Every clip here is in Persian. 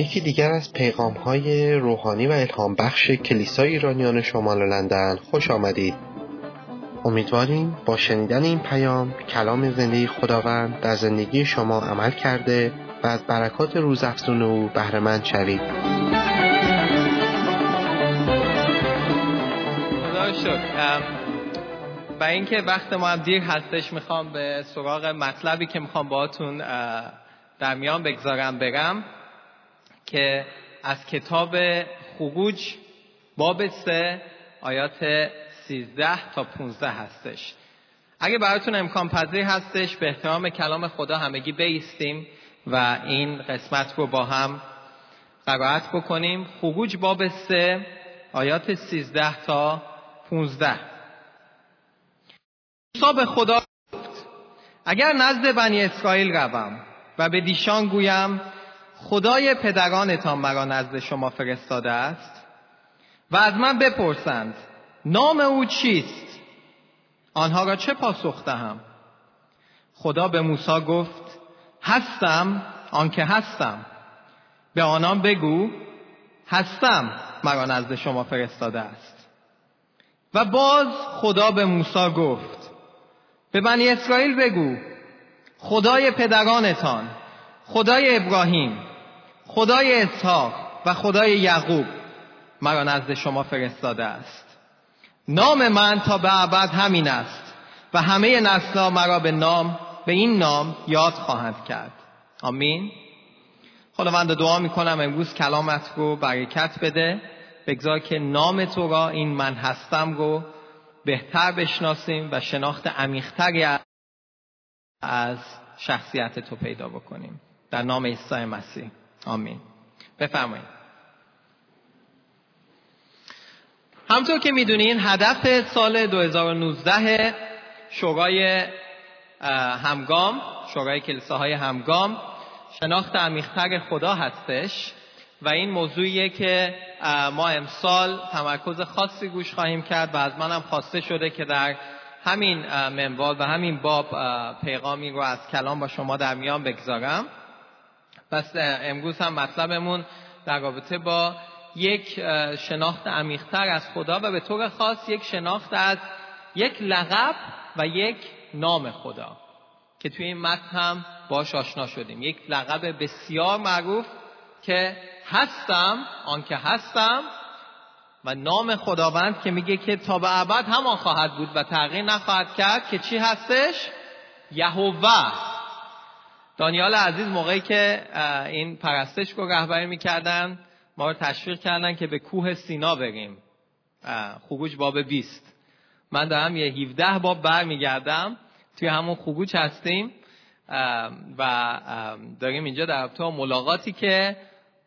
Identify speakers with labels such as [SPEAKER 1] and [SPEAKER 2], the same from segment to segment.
[SPEAKER 1] یکی دیگر از پیغام های روحانی و الهام بخش کلیسای ایرانیان شمال لندن خوش آمدید. امیدواریم با شنیدن این پیام کلام زندگی خداوند در زندگی شما عمل کرده و از برکات روزافزون او بهرهمند شوید.
[SPEAKER 2] خدا و اینکه وقت ما هم دیر هستش می‌خوام به سراغ مطلبی که می‌خوام باهاتون در میان بگذارم برم. که از کتاب خروج باب سه آیات 13 تا 15 هستش. اگه براتون امکان پذیر هستش به احترام کلام خدا همگی بیستیم و این قسمت رو با هم قرائت بکنیم. خروج باب سه آیات 13 تا 15 موسی به خدا گفت اگر نزد بنی اسرائیل روم و به دیشان گویم خدای پدرانتان مرا نزد شما فرستاده است و از من بپرسند نام او چیست؟ آنها را چه پاسخ دهم؟ خدا به موسی گفت هستم آنکه هستم. به آنان بگو هستم مرا نزد شما فرستاده است. و باز خدا به موسی گفت به بنی اسرائیل بگو خدای پدرانتان خدای ابراهیم خدای اسحاق و خدای یعقوب مرا نزد شما فرستاده است. نام من تا به ابد همین است و همه نسلها مرا به نام به این نام یاد خواهند کرد. آمین. خداوند دعا می‌کنم امروز کلامت رو برکت بده. بگذار که نام تو را این من هستم رو بهتر بشناسیم و شناخت عمیقتری از شخصیت تو پیدا بکنیم. در نام عیسی مسیح. آمین. بفرمایید. همطور که می‌دونین هدف سال 2019 شورای همگام شورای کلیساهای همگام شناخت عمیقتر خدا هستش و این موضوعیه که ما امسال تمرکز خاصی گوش خواهیم کرد و از منم خواسته شده که در همین منوال و همین باب پیغامی رو از کلام با شما در میان بگذارم. پس امروز هم مطلبمون در رابطه با یک شناخت عمیقتر از خدا و به طور خاص یک شناخت از یک لقب و یک نام خدا که توی این متن هم باش آشنا شدیم. یک لقب بسیار معروف که هستم آنکه هستم و نام خداوند که میگه که تا به ابد همان خواهد بود و تغییر نخواهد کرد که چی هستش؟ یهوه. دانیال عزیز موقعی که این پرستش رو رهبری می‌کردن ما رو تشویق کردن که به کوه سینا بریم. خروج باب 20 من دارم یه 17 باب برمیگردم. توی همون خروج هستیم. و داریم اینجا در تو ملاقاتی که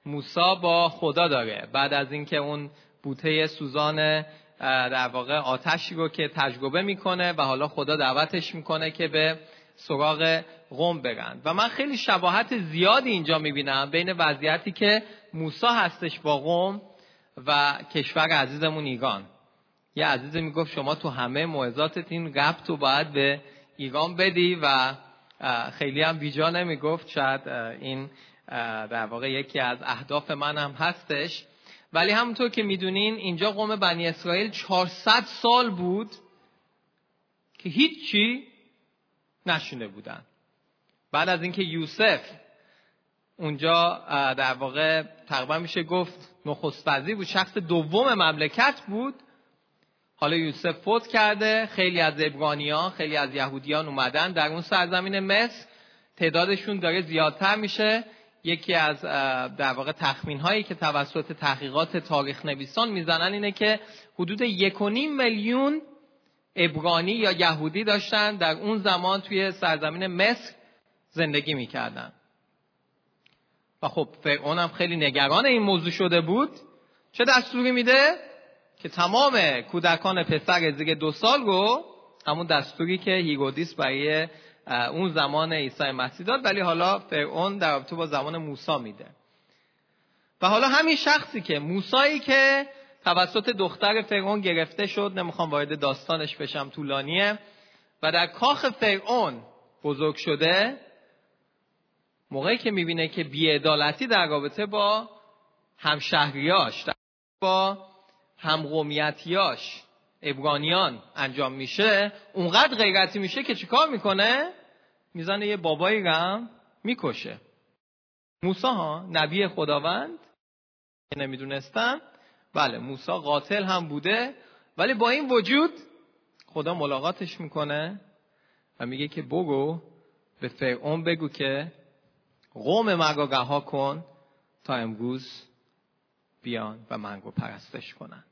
[SPEAKER 2] موسا با خدا داره. بعد از اینکه اون بوته سوزان در واقع آتشی رو که تجربه می‌کنه و حالا خدا دعوتش می‌کنه که به سراغ قوم برند. و من خیلی شباهت زیادی اینجا می‌بینم بین وضعیتی که موسا هستش با قوم و کشور عزیزمون ایران. یه عزیز می‌گفت شما تو همه موعظاتت این ربط رو باید به ایران بدی و خیلی هم بیجا نمی‌گفت. شاید این در واقع یکی از اهداف من هم هستش. ولی همونطور که می‌دونین اینجا قوم بنی اسرائیل 400 سال بود که هیچی نشونه بودن. بعد از اینکه یوسف اونجا در واقع تقریبا میشه گفت نخست بود شخص دوم مملکت بود. حالا یوسف فوت کرده خیلی از ابرانیان خیلی از یهودیان اومدن در اون سرزمین مصر. تعدادشون داره زیادتر میشه. یکی از در واقع تخمین هایی که توسط تحقیقات تاریخ نویسان می‌زنن اینه که حدود یک میلیون ابرانی یا یهودی داشتن در اون زمان توی سرزمین مصر. زندگی می‌کردن. و خب فرعون هم خیلی نگران این موضوع شده بود. چه دستوری میده؟ که تمام کودکان پسر زیر دو سال رو همون دستوری که هیرودیس برای اون زمان عیسی مسیح داد ولی حالا فرعون در رابطه با زمان موسی میده. و حالا همین شخصی که موسایی که توسط دختر فرعون گرفته شد نمی‌خوام وارد داستانش بشم طولانیه و در کاخ فرعون بزرگ شده موقعی که می‌بینه که بیعدالتی در رابطه با همشهریاش با همقومیتیاش ابرانیان انجام میشه اونقدر غیرتی میشه که چیکار می‌کنه؟ می‌زنه یه بابایی رم می‌کشه. موسی ها نبی خداوند نمی‌دونستم. بله موسی قاتل هم بوده ولی با این وجود خدا ملاقاتش می‌کنه و میگه که بگو به فرعون بگو که قوم مرا رها کن تا امروز بیان و من رو پرستش کنن.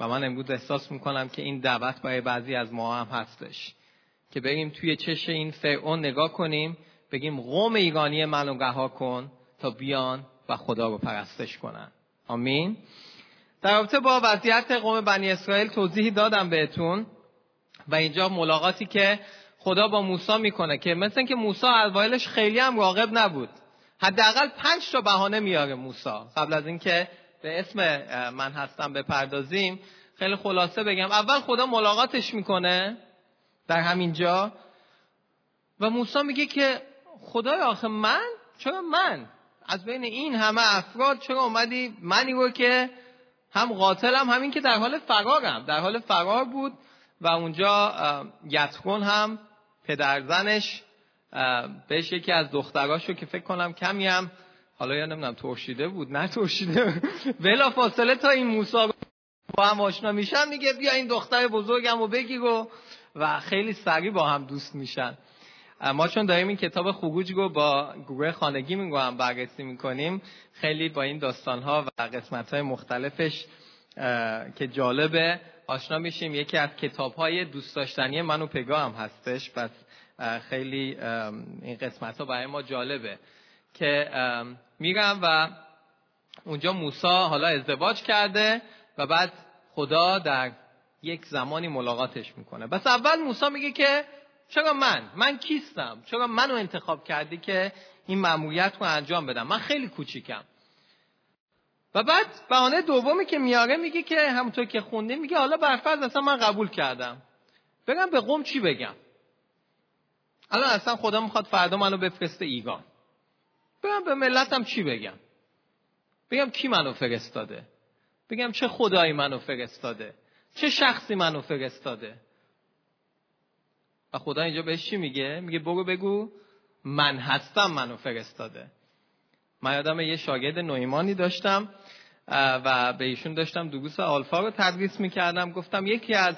[SPEAKER 2] و من امروز احساس می‌کنم که این دعوت برای بعضی از ما هم هستش که بریم توی چش این فرعون نگاه کنیم بگیم قوم ایرانی منو رها کن تا بیان و خدا رو پرستش کنن. آمین. در رابطه با وضعیت قوم بنی اسرائیل توضیحی دادم بهتون و اینجا ملاقاتی که خدا با موسی می‌کنه که مثل اینکه موسی اوایلش خیلی هم راقب نبود. حداقل پنج تا بهانه میاره موسی. قبل از اینکه به اسم من هستم بپردازیم خیلی خلاصه بگم. اول خدا ملاقاتش می‌کنه در همین جا و موسی میگه که خدای آخه من؟ چرا من؟ از بین این همه افراد چرا اومدی منی رو که هم قاتلم همین که در حال فرارم. در حال فرار بود و اونجا یترون هم پدرزنش بهش یکی از دختراشو که فکر کنم کمی هم حالا یا نمی‌دونم ترشیده بود نه ترشیده بلا فاصله تا این موسا با هم آشنا میشن میگه بیا این دختر بزرگم رو بگیر و و خیلی سریع با هم دوست میشن. ما چون داریم این کتاب خروج رو با گروه خانگی هم بررسی می‌کنیم خیلی با این داستان ها و قسمت های مختلفش که جالبه آشنا میشیم. یکی از کتاب های دوست داشتنی من و پگا هم هستش. پس خیلی این قسمت ها برای ما جالبه. که میرم و اونجا موسا حالا ازدواج کرده و بعد خدا در یک زمانی ملاقاتش می‌کنه. بس اول موسا میگه که چرا من؟ من کیستم؟ چرا منو انتخاب کردی که این مأموریت رو انجام بدم؟ من خیلی کوچیکم. و بعد بهانه دومی که میاره میگه که همونطور که خونده میگه حالا برفرض اصلا من قبول کردم. بگم به قوم چی بگم؟ الان اصلا خدا می‌خواد فردا منو بفرسته ایگان بگم به ملتم چی بگم؟ بگم کی منو فرستاده؟ بگم چه خدایی منو فرستاده؟ چه شخصی منو فرستاده؟ و خدا اینجا بهش چی میگه؟ میگه برو بگو من هستم منو فرستاده. من یادم یه شاگرد نویمانی داشتم. و به ایشون داشتم دروس آلفا رو تدریس می‌کردم. گفتم یکی از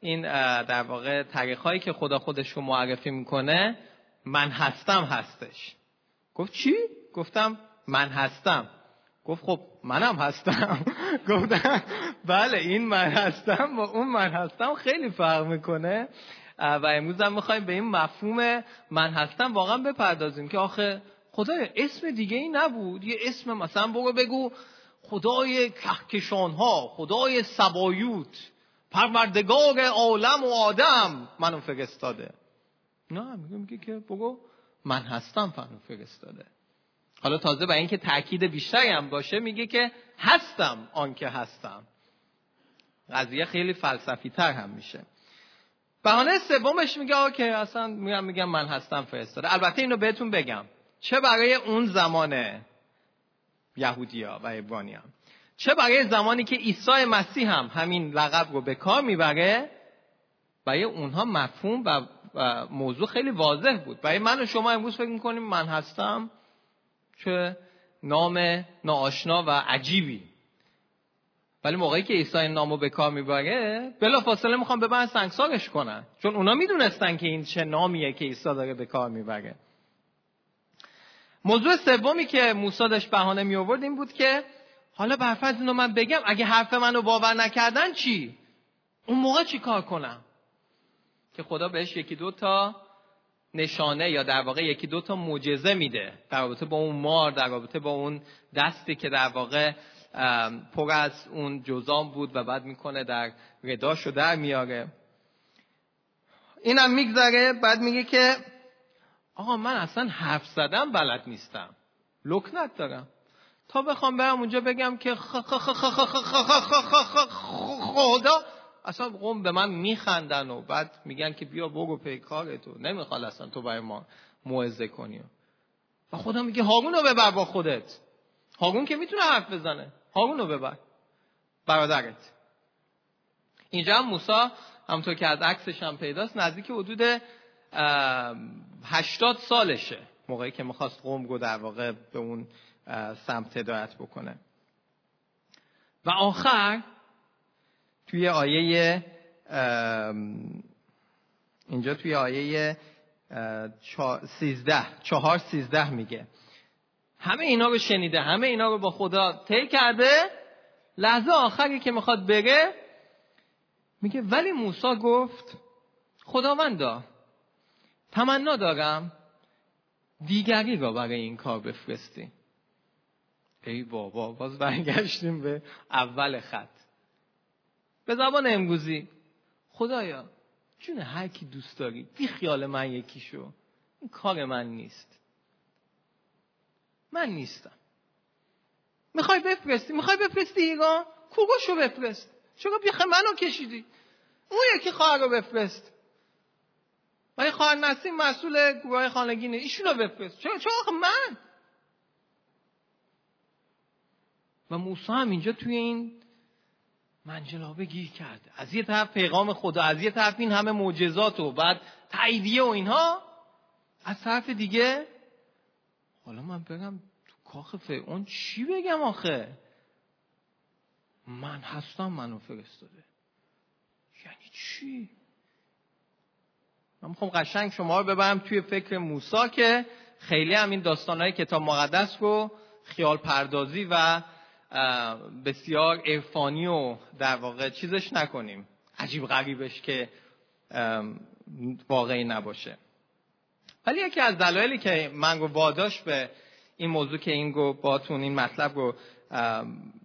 [SPEAKER 2] این در واقع طریق که خدا خودش رو معرفی می‌کنه من هستم هستش. گفت چی؟ گفتم من هستم. گفت خب منم هستم. گفتم بله این من هستم و اون من هستم خیلی فرق می‌کنه. و امروز هم می‌خوایم به این مفهوم من هستم واقعا بپردازیم که آخه خدای اسم دیگه ای نبود. یه اسم مثلا بگو بگو. خدای کهکشان ها خدای سبایوت پروردگار عالم و آدم منو فرستاده. نه میگه میگه که بگو من هستم فنو فرستاده. حالا تازه با اینکه تاکید بیشتری هم باشه میگه که هستم آنکه هستم. قضیه خیلی فلسفی تر هم میشه. بهانه سومش میگه که اصلا میگم میگم من هستم فرستاده. البته اینو بهتون بگم. چه برای اون زمان یهودیا و ابرانیان چه برای زمانی که عیسی مسیح هم همین لقب رو به کار می‌بره؟ برای اونها مفهوم و موضوع خیلی واضح بود. برای من و شما امروز فکر می‌کنیم من هستم چه نام ناآشنا و عجیبی. ولی موقعی که عیسی نامو به کار می‌بره بلا فاصله می‌خوام ببرن سنگسارش کنن. چون اونا می‌دونستن که این چه نامیه که عیسی داره به کار می‌بره. موضوع سومی که موسی داشت بهانه می آورد این بود که حالا برفرض اینو من بگم اگه حرف منو باور نکردن چی؟ اون موقع چی کار کنم؟ که خدا بهش یکی دو تا نشانه یا در واقع یکی دو تا معجزه میده در رابطه با اون مار در رابطه با اون دستی که در واقع پر از اون جزام بود و بعد می‌کنه در رداشو در میاره اینم میگذره بعد میگه که آقا من اصلا حرف زدم بلد نیستم لکنت دارم تا بخوام برم اونجا بگم که خدا اصلا قوم به من میخندن و بعد میگن که بیا بگو پی کارتو نمی‌خواد اصلا تو برای ما موعظه کنی و خدا میگه هارون رو ببر با خودت هارون که می‌تونه حرف بزنه هارون رو ببر برادرت اینجا هم موسا همطور که از عکسش هم پیداست نزدیک حدود هشتاد سالشه. موقعی که می‌خواست قوم رو در واقع به اون سمت هدایت بکنه. و آخر توی آیه اینجا توی آیه سیزده چهار سیزده میگه. همه اینا رو شنیده همه اینا رو با خدا طی کرده. لحظه آخری که می‌خواد بگه میگه ولی موسا گفت خداوندا تمنا دارم. دیگری را برای این کار بفرستی. ای بابا باز برگشتیم به اول خط. به زبان امروزی. خدایا چون هر کی دوست داری بی خیال من یکی شو این کار من نیست. من نیستم. می‌خوای بفرستی؟ می‌خوای بفرستی ایران؟ کوگوشو بفرست. چرا بیخه منو کشیدی؟ اون یکی خواهر رو بفرست. ولی خواهر نسیم مسئول گروه خانگی نیست. ایشون رو بفرست. چرا چرا من؟ و موسی هم اینجا توی این منجلابه گیر کرده. از یه طرف پیغام خدا از یه طرف این همه معجزات و بعد تاییدیه و اینها. از طرف دیگه حالا من بگم تو کاخ فرعون چی بگم آخه؟ من هستم منو فرستاده. یعنی چی؟ من می‌خوام قشنگ شما رو ببرم توی فکر موسا که خیلی هم این داستانهای کتاب مقدس رو خیال پردازی و بسیار عرفانی و در واقع چیزش نکنیم. عجیب غریبش که واقعی نباشه. ولی یکی از دلایلی که من رو واداش به این موضوع که این رو باتون این مطلب رو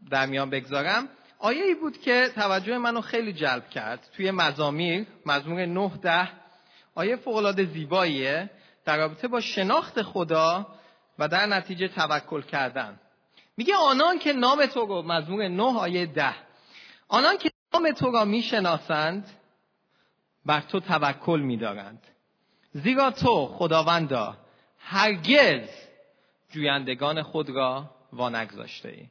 [SPEAKER 2] در میان بگذارم آیه ای بود که توجه منو خیلی جلب کرد. توی مزامیر مزمور 9 ده آیه فوقالعاده زیباییه در رابطه با شناخت خدا و در نتیجه توکل کردن. میگه آنان که نام تو رو مزمور 9 آیه 10 آنان که نام تو را می‌شناسند بر تو توکل میدارند. زیرا تو خداوندا هرگز جویندگان خود را وانگذاشته ای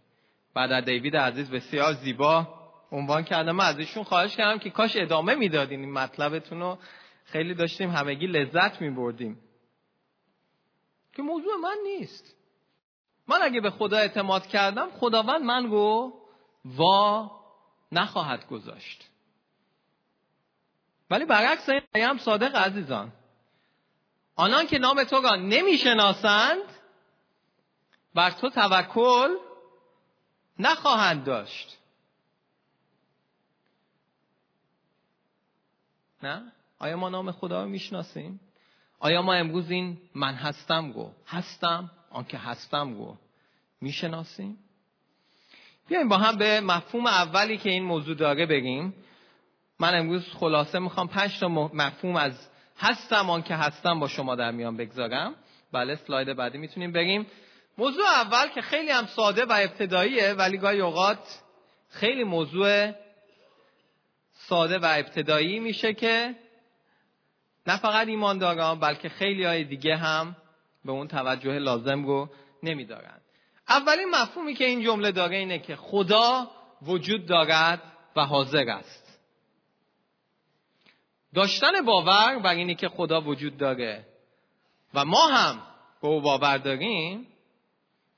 [SPEAKER 2] بعد از دیوید عزیز بسیار زیبا عنوان کردم. من از ایشون خواهش کردم که کاش ادامه می‌دادین این مطلبتون رو. خیلی داشتیم همگی لذت می بردیم که موضوع من نیست. من اگه به خدا اعتماد کردم خداوند من رو وا نخواهد گذاشت. ولی برعکس این هم صادق عزیزان. آنان که نام تو را نمی‌شناسند بر تو توکل نخواهند داشت. نه؟ آیا ما نام خدا رو می‌شناسیم؟ آیا ما امروز این من هستم گو هستم؟ آنکه هستم گو می‌شناسیم؟ بیایم با هم به مفهوم اولی که این موضوع داره بگیم. من امروز خلاصه می‌خوام پنج تا مفهوم از هستم آنکه هستم با شما در میان بگذارم. بله سلاید بعدی می‌تونیم بگیم. موضوع اول که خیلی هم ساده و ابتداییه ولی گاهی اوقات خیلی موضوع ساده و ابتدایی میشه که نه فقط ایمانداران بلکه خیلی های دیگه هم به اون توجه لازم رو نمیدارند اولین مفهومی که این جمله داره اینه که خدا وجود دارد و حاضر است. داشتن باور بر اینی که خدا وجود داره و ما هم به او باور داریم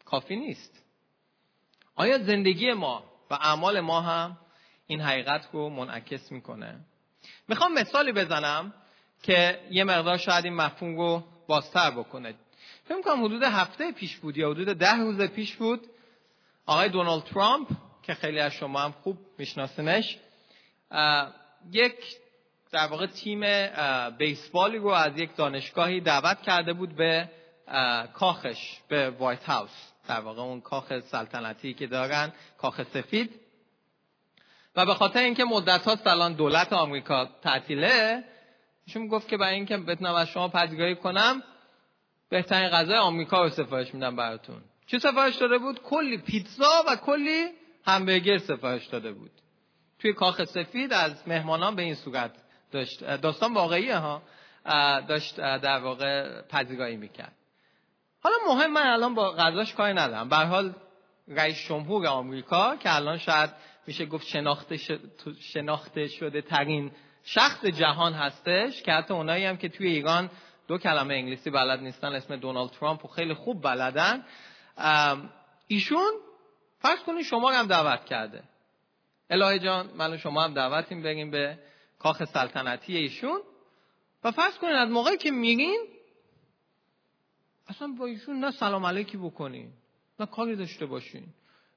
[SPEAKER 2] کافی نیست. آیا زندگی ما و اعمال ما هم این حقیقت رو منعکس می‌کنه؟ می‌خوام مثالی بزنم که یه مقدار شاید این مفهوم رو بازتر بکنه. فکر کنم حدود هفته پیش بود یا حدود ده روز پیش بود آقای دونالد ترامپ که خیلی از شما هم خوب میشناسنش یک در واقع تیم بیسبالی رو از یک دانشگاهی دعوت کرده بود به کاخش به وایت هاوس در واقع اون کاخ سلطنتی که دارن کاخ سفید. و به خاطر اینکه مدت ها الان دولت آمریکا تعطیله ایشون گفت که برای اینکه بتونم از شما پذیرایی کنم بهترین غذای آمریکا رو سفارش میدم براتون. چی سفارش داده بود؟ کلی پیتزا و کلی همبرگر سفارش داده بود. توی کاخ سفید از مهمانان به این صورت داشت داستان واقعیه ها داشت در واقع پذیرایی می‌کرد. حالا مهم من الان با غذاش کاری ندارم. به حال رئیس جمهور آمریکا که الان شاید میشه گفت شناخته, شناخته شده ترین شخص جهان هستش که حتی اونایی هم که توی ایران دو کلمه انگلیسی بلد نیستن اسم دونالد ترامپ و خیلی خوب بلدن. ایشون فرض کنید شما هم دعوت کرده. الهه جان من شما هم دعوتیم بریم به کاخ سلطنتی ایشون. و فرض کنید از موقعی که میرین اصلا با ایشون نه سلام علیکی بکنین نه کاری داشته باشین.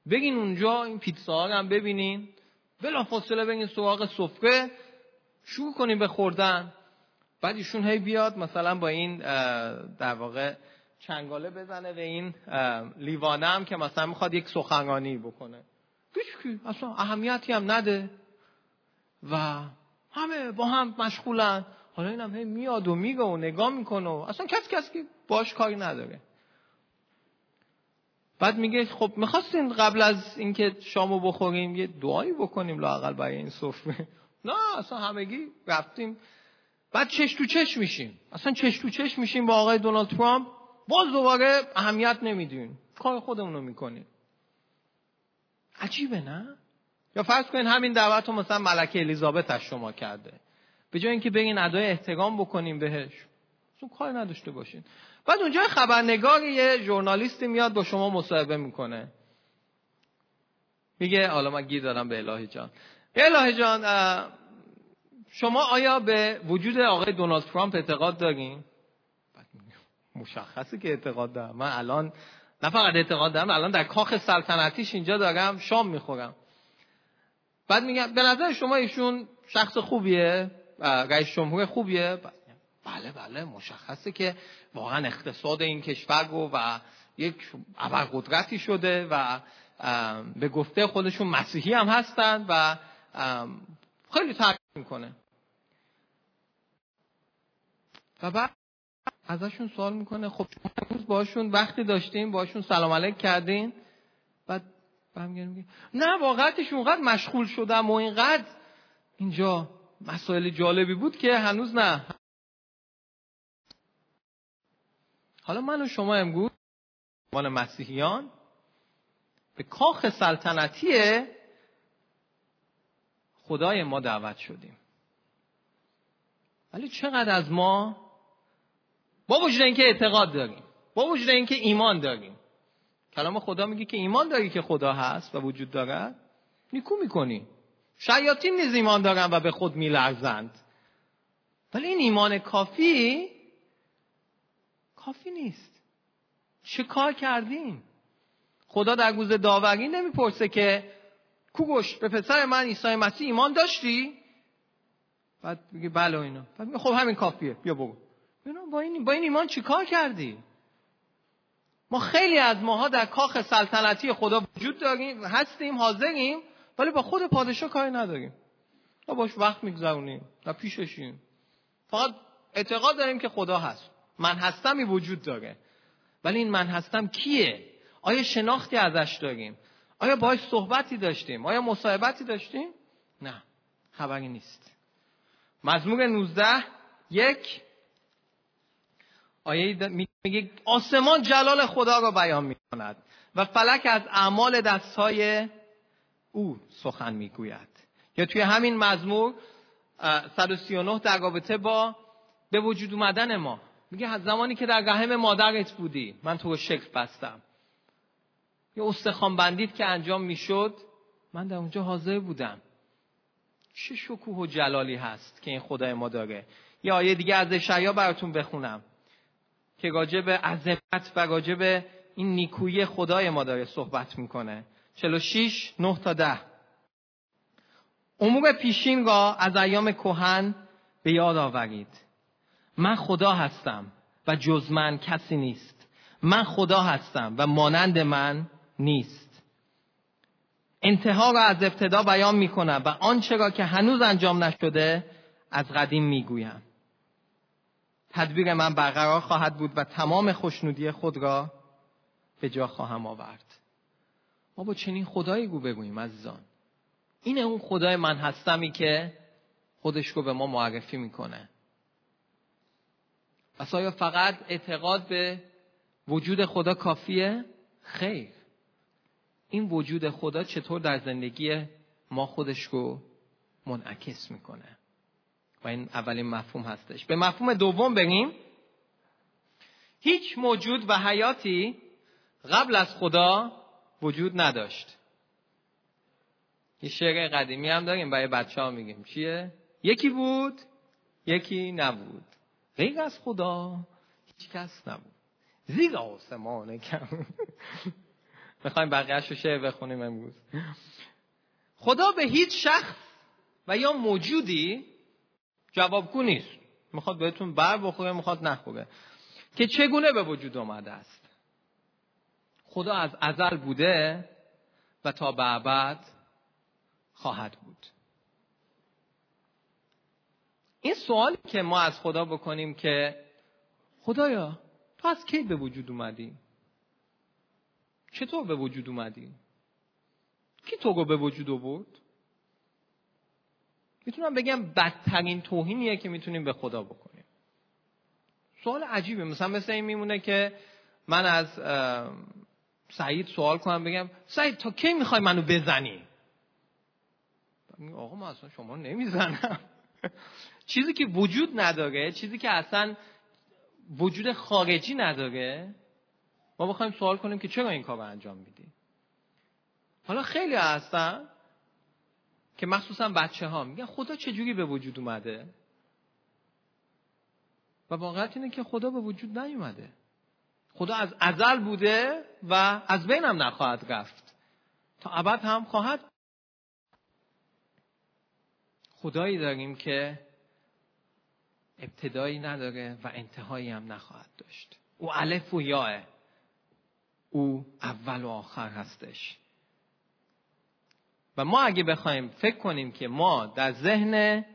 [SPEAKER 2] بگین اونجا این پیتزا هم ببینین. بلا فاصله بگین سراغ سفره شروع کنیم به خوردن. بعد ایشون هی بیاد مثلا با این در واقع چنگاله بزنه به این لیوانه هم که مثلا می‌خواد یک سخنرانی بکنه. هیچ اصلا اهمیتی هم نده. و همه با هم مشغولن. حالا اینم هی میاد و میگه و نگاه می‌کنه و اصلا کسی کسی که باش کاری نداره. بعد میگه خب می‌خواستین قبل از اینکه شامو بخوریم یه دعایی بکنیم لاقل برای این سفره. نه اصلا همگی رفتیم. بعد چش تو چش میشیم. اصلا چش تو چش میشیم با آقای دونالد ترامپ. باز دوباره اهمیت نمیدیم. کار خودمون رو می‌کنیم. عجیبه نه؟ یا فرض کنین همین دعوت رو مثلا ملکه الیزابت از شما کرده. به جای اینکه بگین ادای احترام بکنیم بهش. اون کار نداشته باشین. بعد اونجا خبرنگار یه ژورنالیستی میاد با شما مصاحبه می‌کنه. میگه حالا من گیر دارم به الهی جان. الهی جان شما آیا به وجود آقای دونالد ترامپ اعتقاد دارین؟ مشخصه که اعتقاد دارم. من الان نه فقط اعتقاد دارم الان در کاخ سلطنتیش اینجا دارم شام می‌خورم. بعد میگم به نظر شما ایشون شخص خوبیه؟ رئیس جمهور خوبیه؟ بله بله مشخصه که واقعا اقتصاد این کشور رو و یک ابرقدرتی شده و به گفته خودشون مسیحی هم هستند و خیلی تعریف می‌کنه. و بعد ازشون سوال می‌کنه خب شما باشون وقتی داشتیم باشون سلام علیک کردین؟ بعد میگه نه واقعتش اونقدر مشغول شدم و اینقدر اینجا مسائل جالبی بود که هنوز نه. حالا من و شما امروز عنوان مسیحیان به کاخ سلطنتی خدای ما دعوت شدیم. ولی چقدر از ما با وجود اینکه اعتقاد داریم با وجود اینکه ایمان داریم. کلام خدا میگه که ایمان داری که خدا هست و وجود دارد. نیکو می‌کنی. شیاطین نیز ایمان دارن و به خود میلرزند. ولی این ایمان کافی کافی نیست. چه کار کردیم؟ خدا در روز داوری نمی‌پرسه که کوگوش به پسر من عیسی مسیح ایمان داشتی؟ بعد میگه بله اینا. بعد خب همین کافیه. بیا بگو با این, با این ایمان چیکار کردی؟ ما خیلی از ماها در کاخ سلطنتی خدا وجود داریم هستیم حاضریم ولی با خود پادشاه کاری نداریم. ما باش وقت میگذرونیم و پیششیم. فقط اعتقاد داریم که خدا هست. من هستمی وجود داره. ولی این من هستم کیه؟ آیا شناختی ازش داریم؟ آیا باش صحبتی داشتیم؟ آیا مصاحبتی داشتیم؟ نه خبری نیست. مزمور 19 یک. آیه میگه آسمان جلال خدا را بیان می‌کند و فلک از اعمال دستهای او سخن می‌گوید. یا توی همین مزمور 139 در رابطه با به وجود اومدن ما. میگه از زمانی که در رحم مادرت بودی من تو رو شکل بستم. یا استخوان بندید که انجام می‌شد من در اونجا حاضر بودم. چه شکوه و جلالی هست که این خدای ما داره. یا آیه دیگه از اشعیا براتون بخونم که راجع به عظمت و راجع به این نیکویی خدای ما داره صحبت می‌کنه. 46 9 تا 10 امور پیشین را از ایام کهن به یاد آورید. من خدا هستم و جز من کسی نیست. من خدا هستم و مانند من نیست. انتها را از ابتدا بیان می‌کنم و آنچه را که هنوز انجام نشده از قدیم می‌گویم. تدبیر من برقرار خواهد بود و تمام خوشنودی خود را به جا خواهم آورد. ما با چنین خدایی گو بگوییم عزیزان. اینه اون خدای من هستمی که خودش رو به ما معرفی می‌کنه. پس آیا فقط اعتقاد به وجود خدا کافیه؟ خیر. این وجود خدا چطور در زندگی ما خودش رو منعکس می‌کنه؟ و این اولین مفهوم هستش. به مفهوم دوم بریم. هیچ موجود و حیاتی قبل از خدا وجود نداشت. یه شعر قدیمی هم داریم برای بچه ها میگیم. چیه؟ یکی بود یکی نبود. غیر از خدا هیچ کس نبود. زیر آسمان کم. می‌خوایم بقیهش رو شعر بخونیم امروز. خدا به هیچ شخص و یا موجودی جوابگو نیست. می‌خواد بهتون بر بخوره می‌خواد نخوره. که چگونه به وجود آمده است؟ خدا از ازل بوده و تا به ابد خواهد بود. این سوالی که ما از خدا بکنیم که خدایا تو از کی به وجود اومدی؟ چطور به وجود اومدی؟ کی تو رو به وجود آورد؟ می‌تونم بگم بدترین توهینیه که می‌تونیم به خدا بکنیم. سوال عجیبه. مثلا مثل این میمونه که من از سعید سوال کنم بگم سعید تا کی می‌خوای منو بزنی؟ آقا من اصلا شما نمی‌زنم. چیزی که وجود نداره چیزی که اصلا وجود خارجی نداره ما بخوایم سوال کنیم که چرا این کار رو انجام میدی؟ حالا خیلی هستن که مخصوصا بچه ها میگن خدا چجوری به وجود اومده؟ و واقعیت اینه که خدا به وجود نیومده. خدا از ازل بوده و از بینم نخواهد رفت. تا ابد هم خواهد. خدایی داریم که ابتدایی نداره و انتهایی هم نخواهد داشت. او الف و یاه او اول و آخر هستش. و ما اگه بخوایم فکر کنیم که ما در ذهن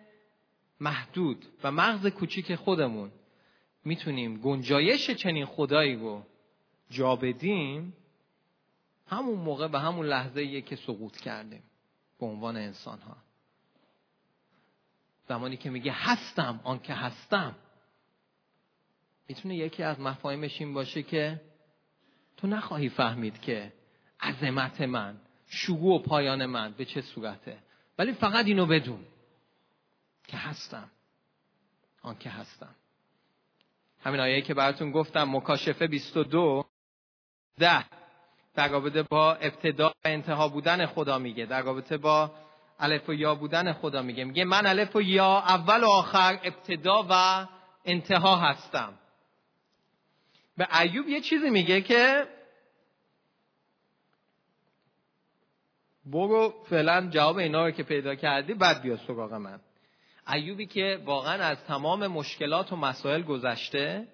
[SPEAKER 2] محدود و مغز کوچیک خودمون می‌تونیم گنجایش چنین خدایی رو جا بدیم همون موقع به همون لحظه که سقوط کردیم به عنوان انسان ها زمانی که میگه هستم آن که هستم می‌تونه یکی از مفاهیمش این باشه که تو نخواهی فهمید که عظمت من شگو و پایان من به چه صورته. ولی فقط اینو بدون که هستم. آن که هستم. همین آیه که براتون گفتم مکاشفه 22 ده. در رابطه با ابتدا و انتها بودن خدا میگه. در رابطه با الف و یا بودن خدا میگه. میگه من الف و یا اول و آخر ابتدا و انتها هستم. به ایوب یه چیزی میگه که برو فعلا جواب اینا رو که پیدا کردی بعد بیا سراغ من. ایوبی که واقعا از تمام مشکلات و مسائل گذشته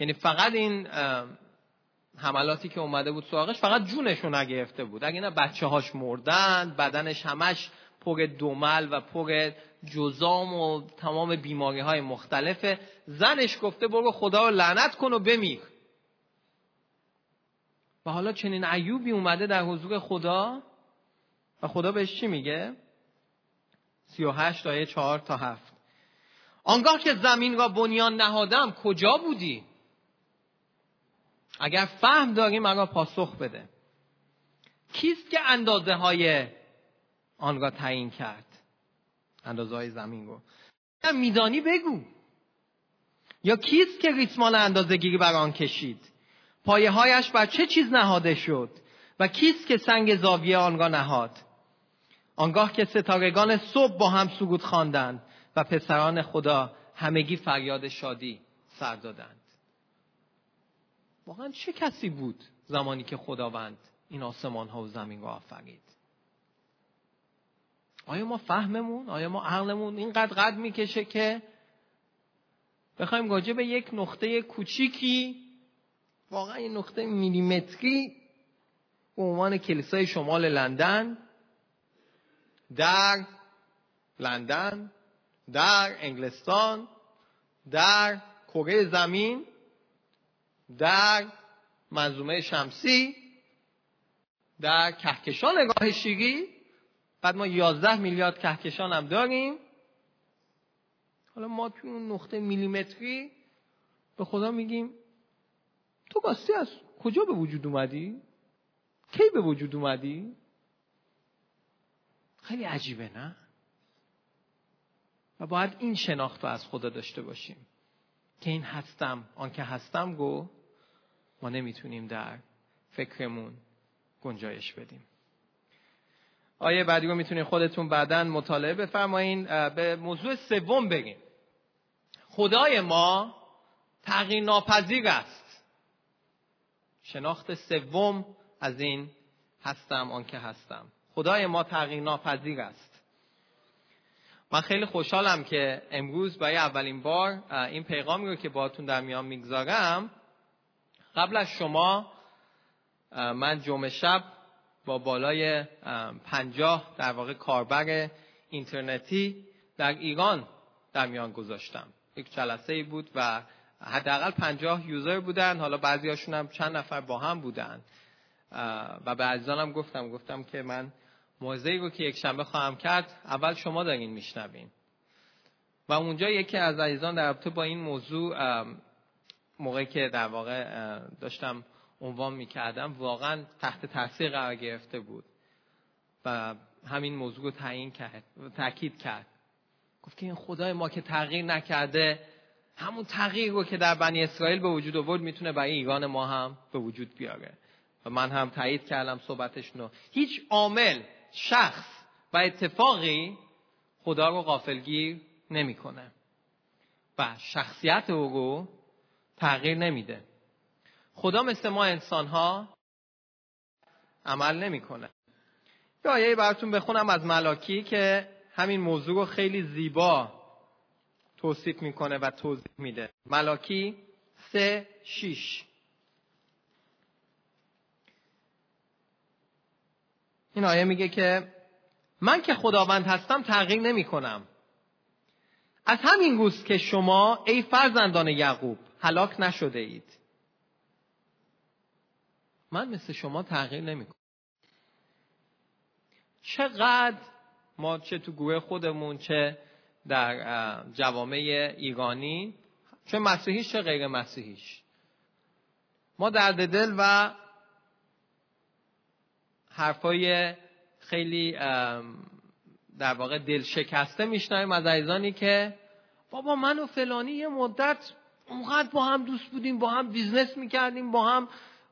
[SPEAKER 2] یعنی فقط این حملاتی که اومده بود سراغش فقط جونشو نگرفته بود. اگه نه بچه هاش مردن بدنش همش پر دومل و پر جزام و تمام بیماری های مختلفه. زنش گفته برو خدا رو لعنت کن و بمیر و حالا چنین ایوبی اومده در حضور خدا. و خدا بهش چی میگه؟ سی و هشت آیه چهار تا هفت. آنگاه که زمین را بنیان نهادم کجا بودی؟ اگر فهم داریم مرا پاسخ بده. کیست که اندازه های آن را تعیین کرد؟ اندازه های زمین رو. میدانی بگو. یا کیست که ریسمان اندازه گیری بر آن کشید؟ پایه هایش بر چه چیز نهاده شد؟ و کیست که سنگ زاویه آنگاه نهاد؟ آنگاه که ستارگان صبح با هم سرود خواندند و پسران خدا همگی فریاد شادی سر دادند. واقعا چه کسی بود زمانی که خداوند این آسمان ها و زمین را آفرید؟ آیا ما فهممون؟ آیا ما عقلمون اینقدر قد می‌کشه که بخوایم راجع به یک نقطه کوچیکی واقعا این نقطه میلیمتری به عنوان کلیسای شمال لندن در لندن در انگلستان در کره زمین در منظومه شمسی در کهکشان نگاه شیری بعد ما 11 میلیارد کهکشان هم داریم. حالا ما توی اون نقطه میلیمتری به خدا میگیم تو راستی از کجا به وجود اومدی؟ کی به وجود اومدی؟ خیلی عجیبه نه؟ و باید این شناخت رو از خدا داشته باشیم. که این هستم آنکه هستم گو ما نمی‌تونیم در فکرمون گنجایش بدیم. آیه بعدی رو می‌تونید خودتون بعدا مطالعه بفرمایین. به موضوع سوم بگیم خدای ما تغییر ناپذیر است. شناخت سوم از این هستم آنکه هستم. خدای ما تغییر ناپذیر است. من خیلی خوشحالم که امروز برای اولین بار این پیغامی رو که باهاتون در میان می‌گذارم قبل از شما من جمعه شب با بالای پنجاه در واقع کاربر اینترنتی در ایران در میان گذاشتم. یک جلسه ای بود و حداقل پنجاه یوزر بودن. حالا بعضی هاشون هم چند نفر با هم بودن. و به عزیزانم گفتم گفتم که من موضعی رو که یک شنبه خواهم کرد اول شما دارین میشنوین. و اونجا یکی از عزیزان در رابطه با این موضوع موقعی که در واقع داشتم عنوان می‌کردم واقعا تحت تاثیر قرار گرفته بود و همین موضوع رو تعیین کرد تاکید کرد. گفت که این خدای ما که تغییر نکرده همون تغییر رو که در بنی اسرائیل به وجود آورد می‌تونه برای ایران ما هم به وجود بیاره. و من هم تایید کردم صحبتش رو. هیچ عامل شخص و اتفاقی خدا رو غافلگیر نمی‌کنه و شخصیت او رو تغییر نمیده. خدا مثل ما انسان ها عمل نمی‌کنه. یه آیه براتون بخونم از ملاکی که همین موضوع رو خیلی زیبا توصیف می‌کنه و توضیح میده. ملاکی سه شیش. این آیه میگه که من که خداوند هستم تغییر نمی کنم از همین روز که شما ای فرزندان یعقوب هلاک نشده اید. من مثل شما تغییر نمی کنم چقدر ما چه تو گروه خودمون چه در جوامع ایرانی چه مسیحیش چه غیر مسیحیش. ما درد دل و حرفای خیلی در واقع دل شکسته میشنویم از عزیزانی که بابا من و فلانی یه مدت اونقدر با هم دوست بودیم با هم بیزنس می‌کردیم با هم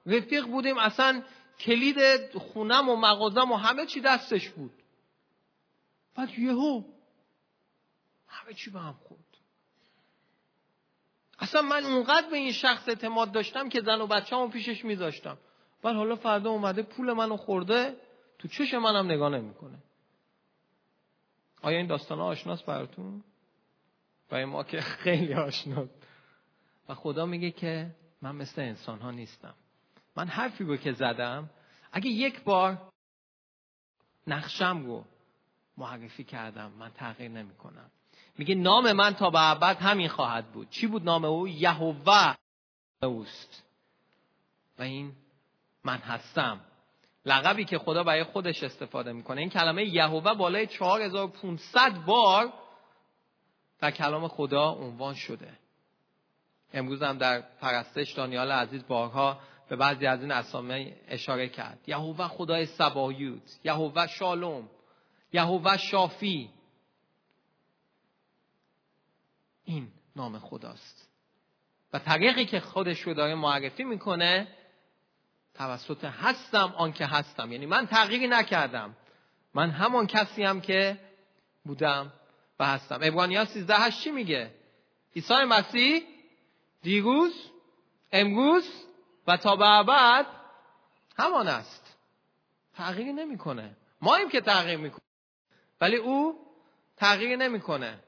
[SPEAKER 2] رفیق بودیم اصلا کلید خونم و مغازم و همه چی دستش بود. بعد یهو همه چی به هم خورد. اصلا من اونقدر به این شخص اعتماد داشتم که زن و بچه همون پیشش میذاشتم. بعد حالا فردا اومده پول منو خورده تو چش منم نگاه نمی‌کنه. آیا این داستان ها آشناس براتون؟ برای ما که خیلی آشناس و خدا میگه که من مثل انسان ها نیستم. من حرفی رو که زدم اگه یک بار نقشم رو معرفی کردم من تغییر نمی کنم میگه نام من تا به ابد همین خواهد بود. چی بود نام او؟ یهوه اوست. و این من هستم. لقبی که خدا برای خودش استفاده می‌کنه. این کلمه یهوه بالای 4500 بار در کلام خدا عنوان شده. امروز هم در پرستش دانیال عزیز بارها به بعضی از این اسامی اشاره کرد. یهوه خدای سبایوت یهوه شالوم یهوه شافی. این نام خداست. و طریقی که خودش رو داره معرفی می‌کنه توسط هستم آنکه هستم. یعنی من تغییری نکردم. من همان کسی هم که بودم و هستم. ابرانیان 13 چی میگه؟ عیسی مسیح دیروز امروز و تا به ابد همان است. تغییری نمی‌کنه. ما ایم که تغییر می‌کنه. ولی او تغییر نمی‌کنه.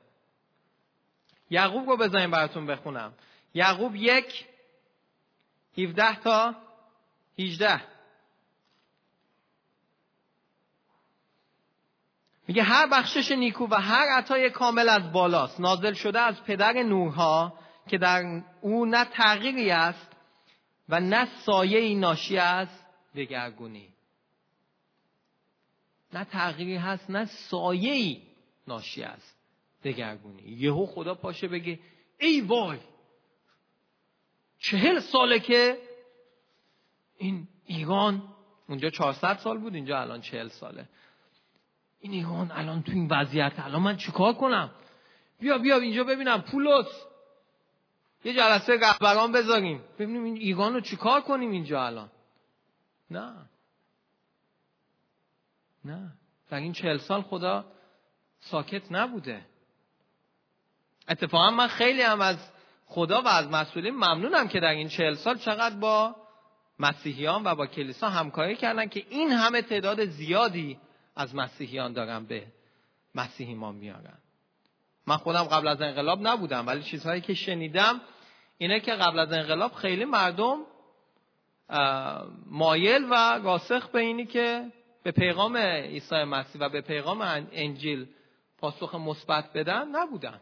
[SPEAKER 2] یعقوب رو بزنیم براتون بخونم. یعقوب یک 17 تا 18 میگه هر بخشش نیکو و هر عطای کامل از بالاست. نازل شده از پدر نورها که در او نه تغییری است و نه سایه ناشی از دگرگونی. نه تغییری هست نه سایه ناشی از دگرگونی. یهو خدا پاشه بگه ای وای چهل ساله که این ایران اونجا 400 سال بود اینجا الان 40 ساله. این ایران الان تو این وضعیت الان من چیکار کنم؟ بیا بیا اینجا ببینم پولس. یه جلسه رهبران بذاریم ببینیم این ایران رو چیکار کنیم اینجا الان؟ نه. نه. در این چهل سال خدا ساکت نبوده؟ اتفاقا من خیلی هم از خدا و از مسئولین ممنونم که در این چهل سال چقدر با مسیحیان و با کلیسا همکاری کردن که این همه تعداد زیادی از مسیحیان دارن به مسیحی ما میارن. من خودم قبل از انقلاب نبودم ولی چیزهایی که شنیدم اینه که قبل از انقلاب خیلی مردم مایل و راسخ به اینی که به پیغام عیسی مسیح و به پیغام انجیل پاسخ مثبت بدن نبودن.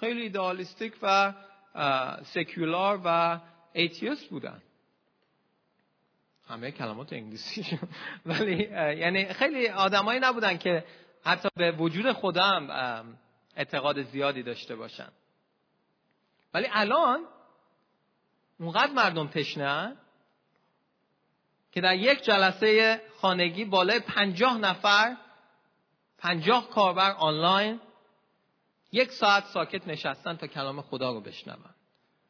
[SPEAKER 2] خیلی ایدئالیستیک و سکولار و ایتیوس بودن. همه کلمات انگلیسی. ولی یعنی خیلی آدمایی نبودن که حتی به وجود خدا هم اعتقاد زیادی داشته باشن ولی الان اونقدر مردم تشنه که در یک جلسه خانگی بالای پنجاه نفر پنجاه کاربر آنلاین یک ساعت ساکت نشستن تا کلام خدا رو بشنون.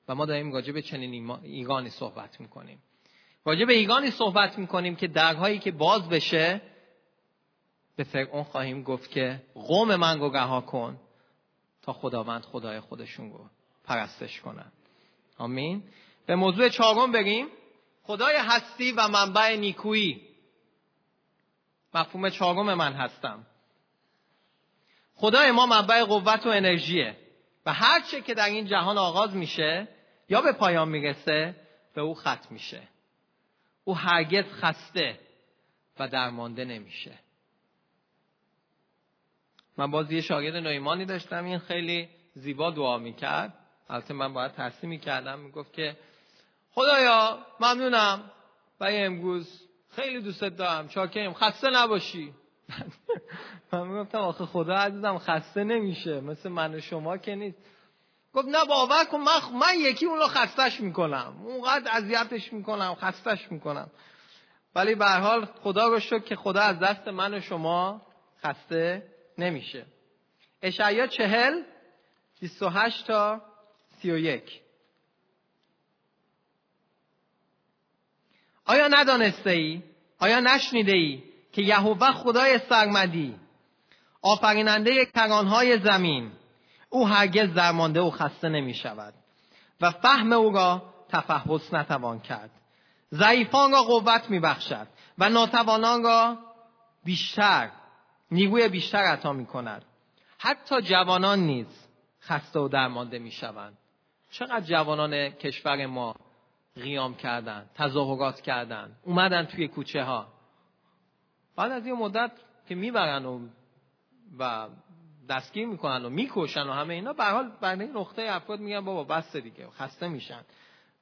[SPEAKER 2] و ما داریم راجع به چنین ایگانی صحبت می‌کنیم. راجع به ایگانی صحبت می‌کنیم که درهایی که باز بشه به فرعون خواهیم گفت که قوم من رو رها کن تا خداوند خدای خودشون رو پرستش کنن. آمین. به موضوع چهارم بریم. خدای هستی و منبع نیکویی. مفهوم چهارم من هستم. خدای ما منبع قوت و انرژیه و هر چه که در این جهان آغاز میشه یا به پایان می‌رسه به او ختم میشه. او هرگز خسته و درمانده نمیشه. من باز یه شاگرد نویمانی داشتم این خیلی زیبا دعا می‌کرد. البته من باید تحصیل می‌کردم می‌گفت که خدایا ممنونم برای امروز خیلی دوستت دارم چاکریم خسته نباشی. من می‌گفتم آخه خدا عزیزم خسته نمیشه مثل من و شما که نیست. گفت نه باور کن من, من یکی اون رو خستش می‌کنم اونقدر اذیتش می‌کنم خستش می‌کنم. ولی به حال خدا رو شد که خدا از دست من و شما خسته نمیشه. اشعیا چهل 28 تا 31 آیا ندانسته ای؟ آیا نشنیده ای که یهوه خدای سرمدی آفریننده کرانهای زمین او هرگز درمانده و خسته نمی شود و فهم او را تفحص نتوان کرد. ضعیفان را قوت می بخشد و ناتوانان را بیشتر نیروی بیشتر عطا می کند حتی جوانان نیز خسته و درمانده می شوند چقدر جوانان کشور ما قیام کردن تظاهرات کردن اومدن توی کوچه ها بعد از یه مدت که می‌برن و و دستگیر می‌کنن و می‌کشن و همه اینا به حال بعد این نقطه افراد میگن بابا بس دیگه خسته میشن.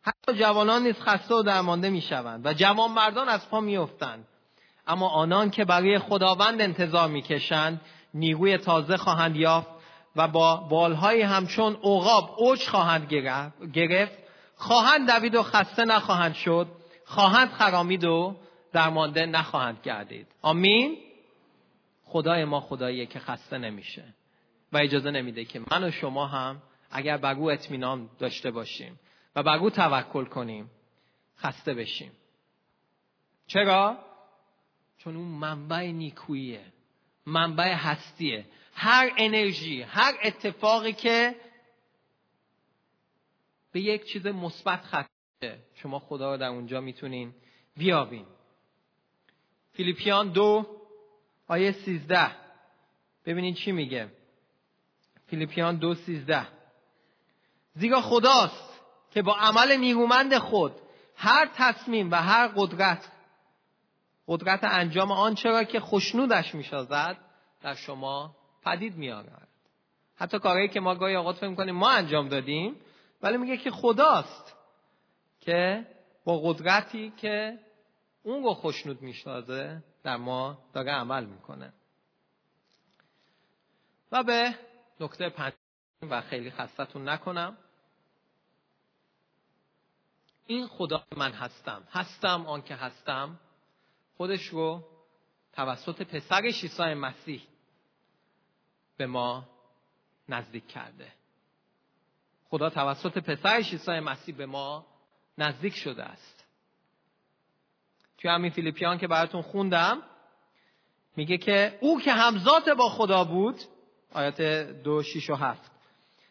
[SPEAKER 2] حتی جوانان نیز خسته و درمانده می‌شوند و جوان مردان از پا میافتند. اما آنان که برای خداوند انتظار می‌کشند نیروی تازه خواهند یافت و با بالهای همچون عقاب اوج خواهند گرفت. خواهند دوید و خسته نخواهند شد خواهند خرامید و درمانده نخواهند گردید. آمین. خدای ما خداییه که خسته نمیشه و اجازه نمیده که من و شما هم اگر بر او اطمینان داشته باشیم و بر او توکل کنیم خسته بشیم. چرا؟ چون اون منبع نیکوییه. منبع هستیه. هر انرژی هر اتفاقی که به یک چیز مثبت ختمه شما خدا رو در اونجا می‌تونین بیابین. فیلیپیان دو آیه سیزده. ببینید چی میگه. فیلیپیان دو سیزده. زیرا خداست که با عمل نیرومند خود هر تصمیم و هر قدرت قدرت انجام آنچه را که خشنودش می‌سازد در شما پدید میآورد. حتی کارهایی که ما گاهی اوقات فکر می‌کنیم ما انجام دادیم ولی میگه که خداست که با قدرتی که اون رو خوشنود می‌شناسه در ما داره عمل می‌کنه. و به نکته پنج و خیلی خستتون نکنم. این خدا من هستم. هستم آنکه هستم. خودش رو توسط پسرش عیسی مسیح به ما نزدیک کرده. خدا توسط پسرش عیسی مسیح به ما نزدیک شده است. توی همین فیلیپیان که براتون خوندم میگه که او که همزاد با خدا بود آیات دو شیش و هفت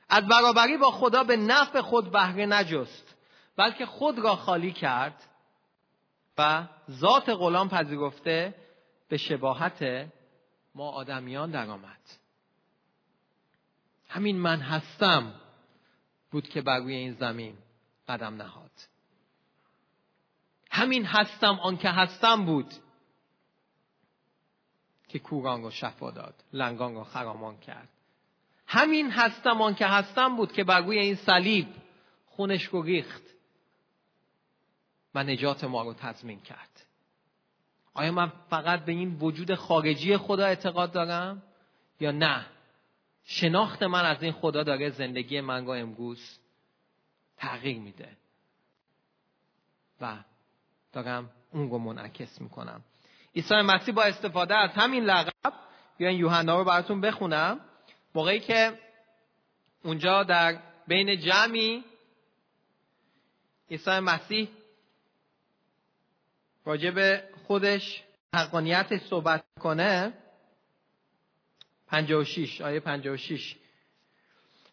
[SPEAKER 2] از برابری با خدا به نفع خود بهره نجست بلکه خود را خالی کرد و ذات غلام پذیرفته به شباهت ما آدمیان درآمد. همین من هستم بود که بر روی این زمین قدم نهاد. همین هستم آن که هستم بود که کوران را شفا داد لنگان را خرامان کرد. همین هستم آن که هستم بود که بر روی این صلیب خونش رو ریخت و نجات ما رو تضمین کرد. آیا من فقط به این وجود خارجی خدا اعتقاد دارم یا نه؟ شناخت من از این خدا داره زندگی من رو امروز تغییر میده. و دارم اون رو منعکس می‌کنم. عیسی مسیح با استفاده از همین لقب بیاین یوحنا رو براتون بخونم موقعی که اونجا در بین جمعی عیسی مسیح راجع به خودش حقانیت صحبت کنه 56 آیه 56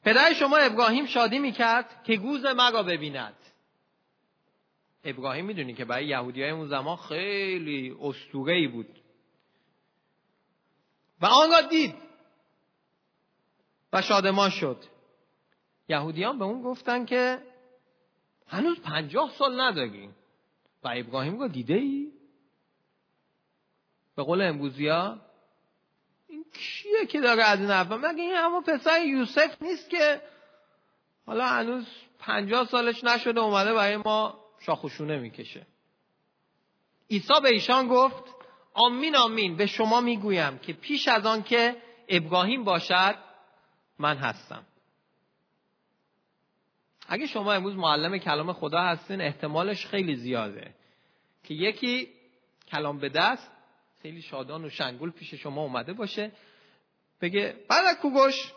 [SPEAKER 2] پدر شما ابراهیم شادی می‌کرد که گوز مرا ببیند. ابراهیم می‌دونی که برای یهودی های اون زمان خیلی استوره ای بود. و آن را دید و شادمان شد. یهودیان به اون گفتن که هنوز پنجاه سال نداریم. و ابراهیم رو دیده ای؟ به قول امروزیا این کیه که داره از این حرفا؟ مگه این همون پسر یوسف نیست که حالا هنوز پنجاه سالش نشده اومده برای ما شاخوشونه می‌کشه. عیسی به ایشان گفت آمین آمین. به شما می‌گویم که پیش از آن که ابراهیم باشد من هستم. اگه شما امروز معلم کلام خدا هستین احتمالش خیلی زیاده که یکی کلام به دست خیلی شادان و شنگول پیش شما اومده باشه بگه بعد کوگوش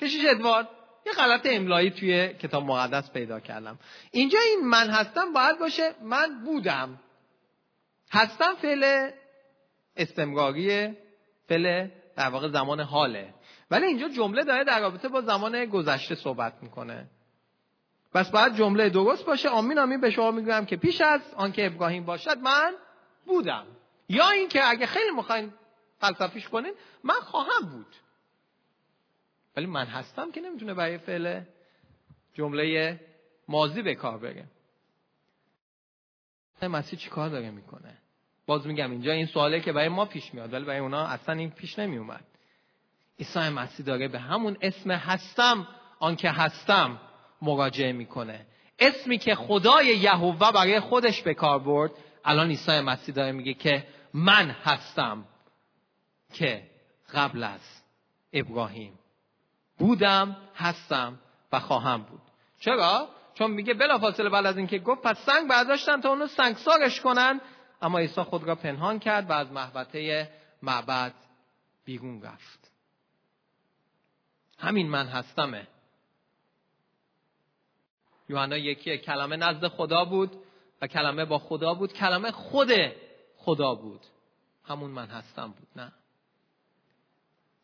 [SPEAKER 2] کشیش ادوارد یه غلط املایی توی کتاب مقدس پیدا کردم. اینجا این من هستم باید باشه من بودم. هستم فعل استمراری فعل در واقع زمان حاله. ولی اینجا جمله داره در رابطه با زمان گذشته صحبت می‌کنه. پس باید جمله درست باشه. آمین آمین به شما می‌گویم که پیش از آنکه ابراهیم باشد من بودم. یا اینکه اگه خیلی می‌خواین فلسفیش کنین من خواهم بود. ولی من هستم که نمی‌تونه برای فعل جمله ماضی به کار بره. مسیح چی کار داره می‌کنه؟ باز میگم اینجا این سواله که برای ما پیش میاد ولی برای اونا اصلا این پیش نمیومد عیسی مسیح داره به همون اسم هستم آنکه هستم مراجعه می‌کنه. اسمی که خدای یهوه برای خودش به کار برد الان عیسی مسیح داره میگه که من هستم که قبل از ابراهیم بودم هستم و خواهم بود. چرا؟ چون میگه بلافاصله بعد از اینکه گفت پس سنگ برداشتن تا اونو سنگسارش کنن. اما عیسی خود را پنهان کرد و از محبته معبد بیرون رفت. همین من هستمه. یوحنا یکی کلمه نزد خدا بود و کلمه با خدا بود. کلمه خود خدا بود. همون من هستم بود نه.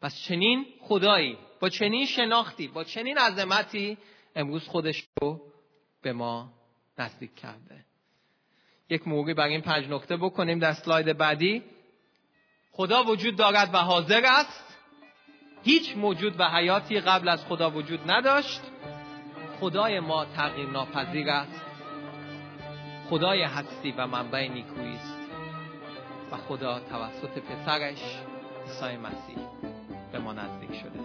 [SPEAKER 2] پس چنین خدایی با چنین شناختی با چنین عظمتی امروز خودش رو به ما نزدیک کرده. یک موقعی برای این پنج نکته بکنیم در سلاید بعدی. خدا وجود دارد و حاضر است. هیچ موجود و حیاتی قبل از خدا وجود نداشت. خدای ما تغییر ناپذیر است. خدای هستی و منبع نیکویی است. و خدا توسط پسرش عیسی مسیح به ما نزدیک شده.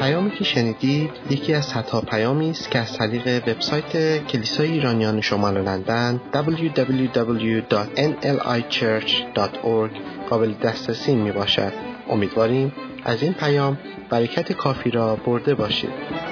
[SPEAKER 1] پیامی که شنیدید یکی از صدها پیامی است که از طریق وبسایت کلیسای ایرانیان شمال لندن www.nlichurch.org قابل دسترسی می باشد. امیدواریم از این پیام برکت کافی را برده باشید.